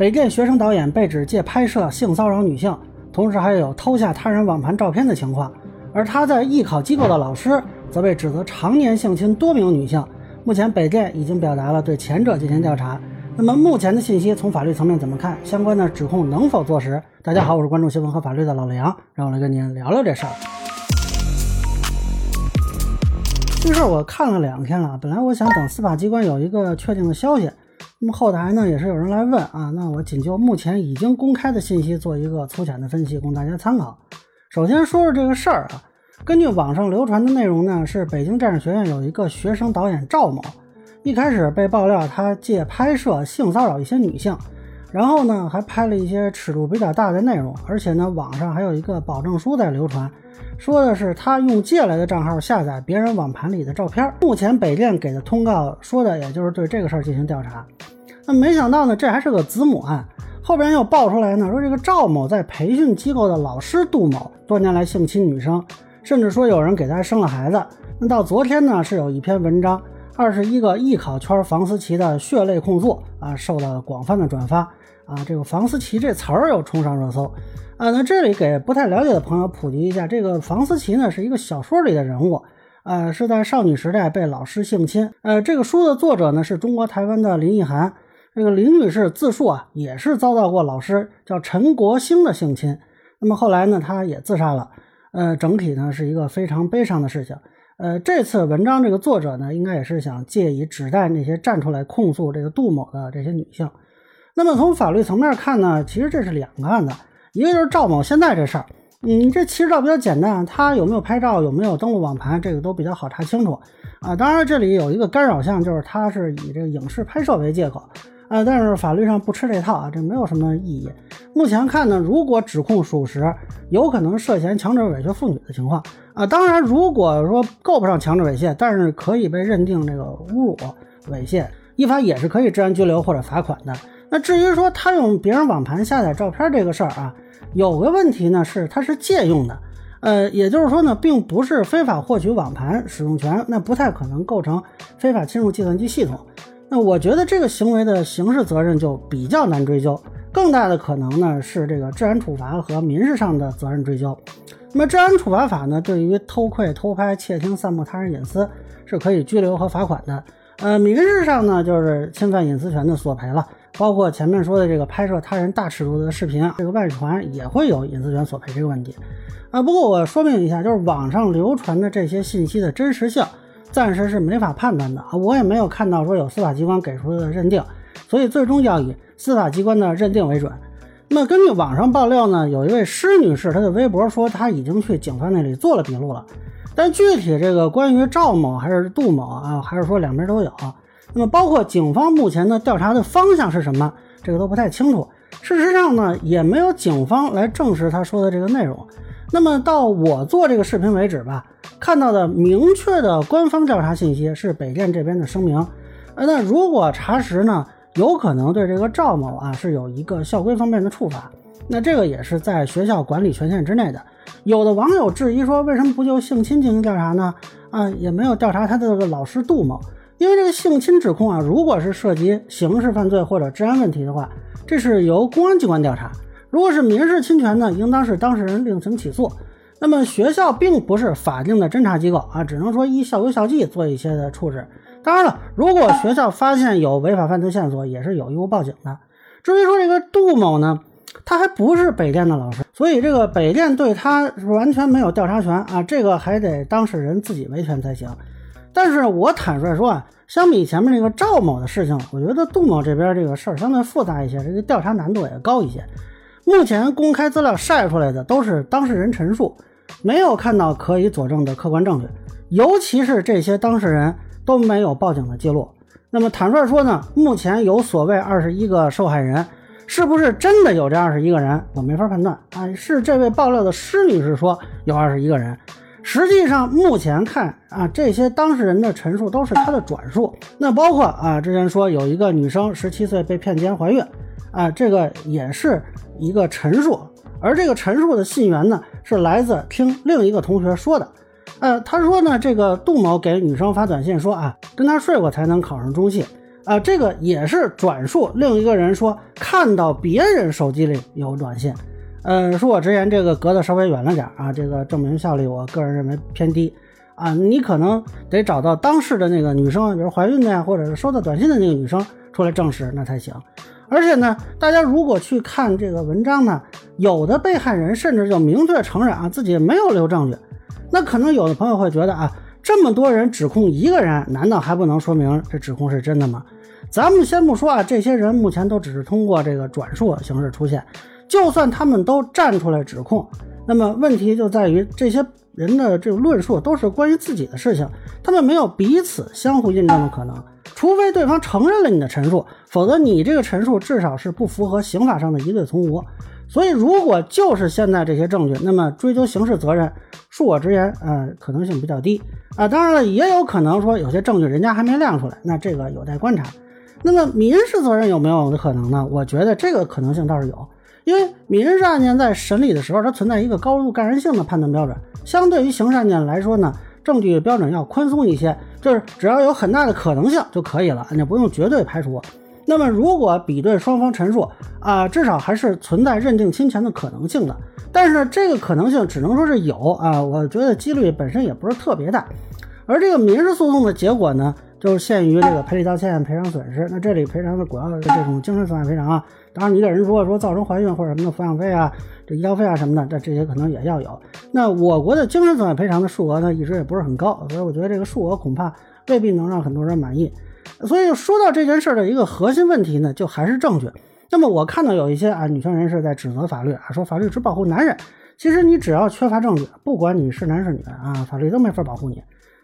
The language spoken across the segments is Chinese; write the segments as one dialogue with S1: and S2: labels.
S1: 北电学生导演被指借拍摄性骚扰女性，同时还有偷下他人网盘照片的情况。而他在艺考机构的老师则被指责常年性侵多名女性。目前北电已经表达了对前者进行调查。那么目前的信息从法律层面怎么看？相关的指控能否坐实？大家好，我是关注新闻和法律的老梁，让我来跟您聊聊这事儿。这事儿我看了两天了，本来我想等司法机关有一个确定的消息。那么后台呢也是有人来问啊，那我仅就目前已经公开的信息做一个粗浅的分析，供大家参考。首先说说这个事儿啊，根据网上流传的内容呢，是北京战士学院有一个学生导演赵某。一开始被爆料，他借拍摄性骚扰一些女性，然后呢还拍了一些尺度比较大的内容，而且呢网上还有一个保证书在流传，说的是他用借来的账号下载别人网盘里的照片。目前北电给的通告说的也就是对这个事儿进行调查。那没想到呢，这还是个子母案，后边又爆出来呢，说这个赵某在培训机构的老师杜某多年来性侵女生，甚至说有人给他生了孩子。那到昨天呢，是有一篇文章。二十一个艺考圈房思琪的血泪控诉啊，受到了广泛的转发啊。这个房思琪这词儿又冲上热搜啊。那这里给不太了解的朋友普及一下，这个房思琪呢是一个小说里的人物，呃，是在少女时代被老师性侵。呃，这个书的作者呢是中国台湾的林奕涵。这个林女士自述啊，也是遭到过老师叫陈国兴的性侵。那么后来呢，她也自杀了。呃，整体呢是一个非常悲伤的事情。呃，这次文章这个作者呢，应该也是想借以指代那些站出来控诉这个杜某的这些女性。那么从法律层面看呢，其实这是两个案子，一个就是赵某现在这事儿，嗯，这其实倒比较简单，他有没有拍照，有没有登录网盘，这个都比较好查清楚啊。当然这里有一个干扰项，就是他是以这个影视拍摄为借口。呃，但是法律上不吃这套啊，这没有什么意义。目前看呢，如果指控属实，有可能涉嫌强制猥亵妇女的情况啊。当然，如果说够不上强制猥亵，但是可以被认定这个侮辱猥亵，依法也是可以治安拘留或者罚款的。那至于说他用别人网盘下载照片这个事儿啊，有个问题呢是他是借用的，呃，也就是说呢，并不是非法获取网盘使用权，那不太可能构成非法侵入计算机系统。那我觉得这个行为的刑事责任就比较难追究，更大的可能呢是这个治安处罚和民事上的责任追究。那么治安处罚法呢，对于偷窥、偷拍、窃听、散布他人隐私是可以拘留和罚款的。呃，民事上呢就是侵犯隐私权的索赔了，包括前面说的这个拍摄他人大尺度的视频，这个外传也会有隐私权索赔这个问题。啊，不过我说明一下，就是网上流传的这些信息的真实性。暂时是没法判断的啊，我也没有看到说有司法机关给出的认定，所以最终要以司法机关的认定为准。那么根据网上爆料呢，有一位施女士，她的微博说她已经去警方那里做了笔录了，但具体这个关于赵某还是杜某啊，还是说两边都有，那么包括警方目前的调查的方向是什么，这个都不太清楚。事实上呢，也没有警方来证实他说的这个内容。那么到我做这个视频为止吧，看到的明确的官方调查信息是北电这边的声明。呃，那如果查实呢，有可能对这个赵某啊是有一个校规方面的处罚。那这个也是在学校管理权限之内的。有的网友质疑说，为什么不就性侵进行调查呢？啊，也没有调查他的老师杜某，因为这个性侵指控啊，如果是涉及刑事犯罪或者治安问题的话，这是由公安机关调查。如果是民事侵权呢，应当是当事人另行起诉。那么学校并不是法定的侦查机构啊，只能说依校规校纪做一些的处置。当然了，如果学校发现有违法犯罪线索，也是有义务报警的。至于说这个杜某呢，他还不是北电的老师，所以这个北电对他完全没有调查权啊，这个还得当事人自己维权才行。但是我坦率说啊，相比前面那个赵某的事情，我觉得杜某这边这个事儿相对复杂一些，这个调查难度也高一些。目前公开资料晒出来的都是当事人陈述，没有看到可以佐证的客观证据，尤其是这些当事人都没有报警的记录。那么坦率说呢，目前有所谓二十一个受害人，是不是真的有这二十一个人，我没法判断啊。是这位爆料的施女士说有二十一个人，实际上目前看啊，这些当事人的陈述都是她的转述。那包括啊，之前说有一个女生十七岁被骗奸怀孕。啊，这个也是一个陈述，而这个陈述的信源呢，是来自听另一个同学说的。呃，他说呢，这个杜某给女生发短信说啊，跟他睡过才能考上中戏。啊，这个也是转述另一个人说看到别人手机里有短信。呃，恕我直言，这个隔得稍微远了点啊，这个证明效率我个人认为偏低啊。你可能得找到当事的那个女生，比如怀孕的呀，或者是收到短信的那个女生出来证实，那才行。而且呢，大家如果去看这个文章呢，有的被害人甚至就明确承认啊自己没有留证据。那可能有的朋友会觉得啊，这么多人指控一个人，难道还不能说明这指控是真的吗？咱们先不说啊，这些人目前都只是通过这个转述形式出现。就算他们都站出来指控，那么问题就在于这些人的这个论述都是关于自己的事情，他们没有彼此相互印证的可能，除非对方承认了你的陈述，否则你这个陈述至少是不符合刑法上的疑罪从无。所以，如果就是现在这些证据，那么追究刑事责任，恕我直言，呃，可能性比较低啊。当然了，也有可能说有些证据人家还没亮出来，那这个有待观察。那么民事责任有没有的可能呢？我觉得这个可能性倒是有。因为民事案件在审理的时候，它存在一个高度概然性的判断标准，相对于刑事案件来说呢，证据标准要宽松一些，就是只要有很大的可能性就可以了，你不用绝对排除。那么如果比对双方陈述啊，至少还是存在认定侵权的可能性的，但是呢这个可能性只能说是有啊，我觉得几率本身也不是特别大。而这个民事诉讼的结果呢？就是限于这个赔礼道歉、赔偿损失。那这里赔偿的主要是这种精神损害赔偿啊。当然，你给人说说造成怀孕或者什么的抚养费啊、这医疗费啊什么的，这这些可能也要有。那我国的精神损害赔偿的数额呢，一直也不是很高，所以我觉得这个数额恐怕未必能让很多人满意。所以说到这件事的一个核心问题呢，就还是证据。那么我看到有一些啊女权人士在指责法律啊，说法律只保护男人。其实你只要缺乏证据，不管你是男是女啊，法律都没法保护你。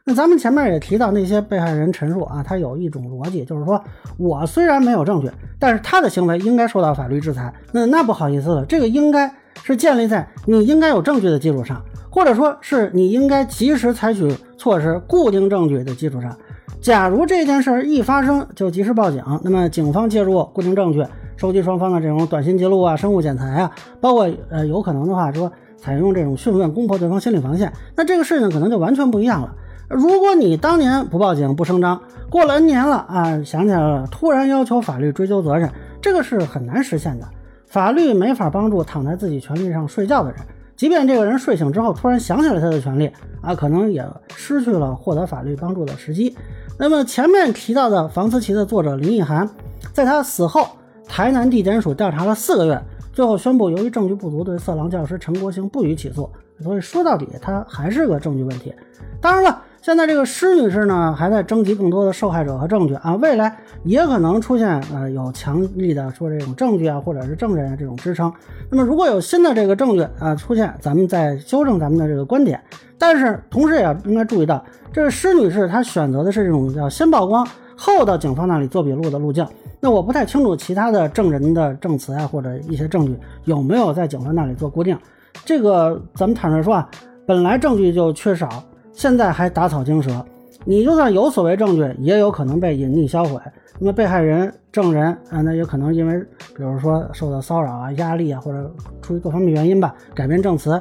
S1: 那咱们前面也提到那些被害人陈述啊，他有一种逻辑，就是说我虽然没有证据，但是他的行为应该受到法律制裁。那那不好意思了，这个应该是建立在你应该有证据的基础上，或者说是你应该及时采取措施、固定证据的基础上。假如这件事儿一发生就及时报警，那么警方介入、固定证据、收集双方的这种短信记录啊、生物检材啊，包括呃有可能的话说采用这种讯问攻破对方心理防线，那这个事情可能就完全不一样了。如果你当年不报警不声张，过了 N 年了啊，想起来了，突然要求法律追究责任，这个是很难实现的。法律没法帮助躺在自己权利上睡觉的人，即便这个人睡醒之后突然想起了他的权利啊，可能也失去了获得法律帮助的时机。那么前面提到的房思琪的作者林奕涵，在他死后，台南地检署调查了四个月，最后宣布由于证据不足，对色狼教师陈国兴不予起诉。所以说到底，他还是个证据问题。当然了。现在这个施女士呢，还在征集更多的受害者和证据啊，未来也可能出现呃有强力的说这种证据啊，或者是证人啊这种支撑。那么如果有新的这个证据啊出现，咱们再修正咱们的这个观点。但是同时也要应该注意到，这个施女士她选择的是这种叫先曝光后到警方那里做笔录的路径。那我不太清楚其他的证人的证词啊或者一些证据有没有在警方那里做固定。这个咱们坦率说啊，本来证据就缺少。现在还打草惊蛇，你就算有所谓证据，也有可能被隐匿销毁。那么被害人、证人啊，那也可能因为，比如说受到骚扰啊、压力啊，或者出于各方面原因吧，改变证词，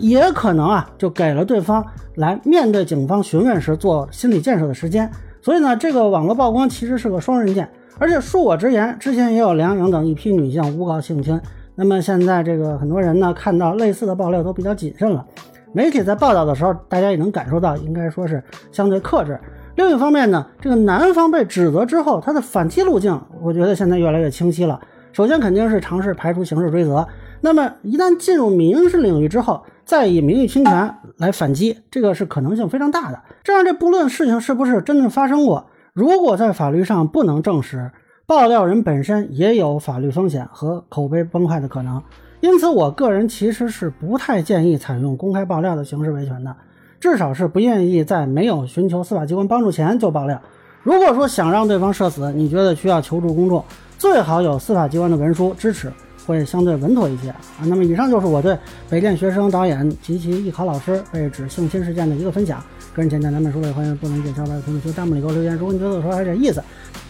S1: 也可能啊，就给了对方来面对警方询问时做心理建设的时间。所以呢，这个网络曝光其实是个双刃剑。而且恕我直言，之前也有梁颖等一批女性诬告性侵，那么现在这个很多人呢，看到类似的爆料都比较谨慎了。媒体在报道的时候，大家也能感受到，应该说是相对克制。另一方面呢，这个男方被指责之后，他的反击路径，我觉得现在越来越清晰了。首先肯定是尝试排除刑事追责，那么一旦进入民事领域之后，再以名誉侵权来反击，这个是可能性非常大的。这样，这不论事情是不是真正发生过，如果在法律上不能证实，爆料人本身也有法律风险和口碑崩坏的可能。因此，我个人其实是不太建议采用公开爆料的形式维权的，至少是不愿意在没有寻求司法机关帮助前就爆料。如果说想让对方社死，你觉得需要求助公众，最好有司法机关的文书支持，会相对稳妥一些啊。那么，以上就是我对北电学生导演及其艺考老师被指性侵事件的一个分享。个人浅见难免说了，欢迎不能见小白评论区弹幕里给我留言。如果你觉得我说还有点意思，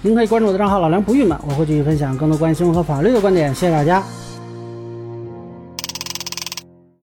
S1: 您可以关注我的账号老梁不郁闷，我会继续分享更多关于新闻和法律的观点。谢谢大家。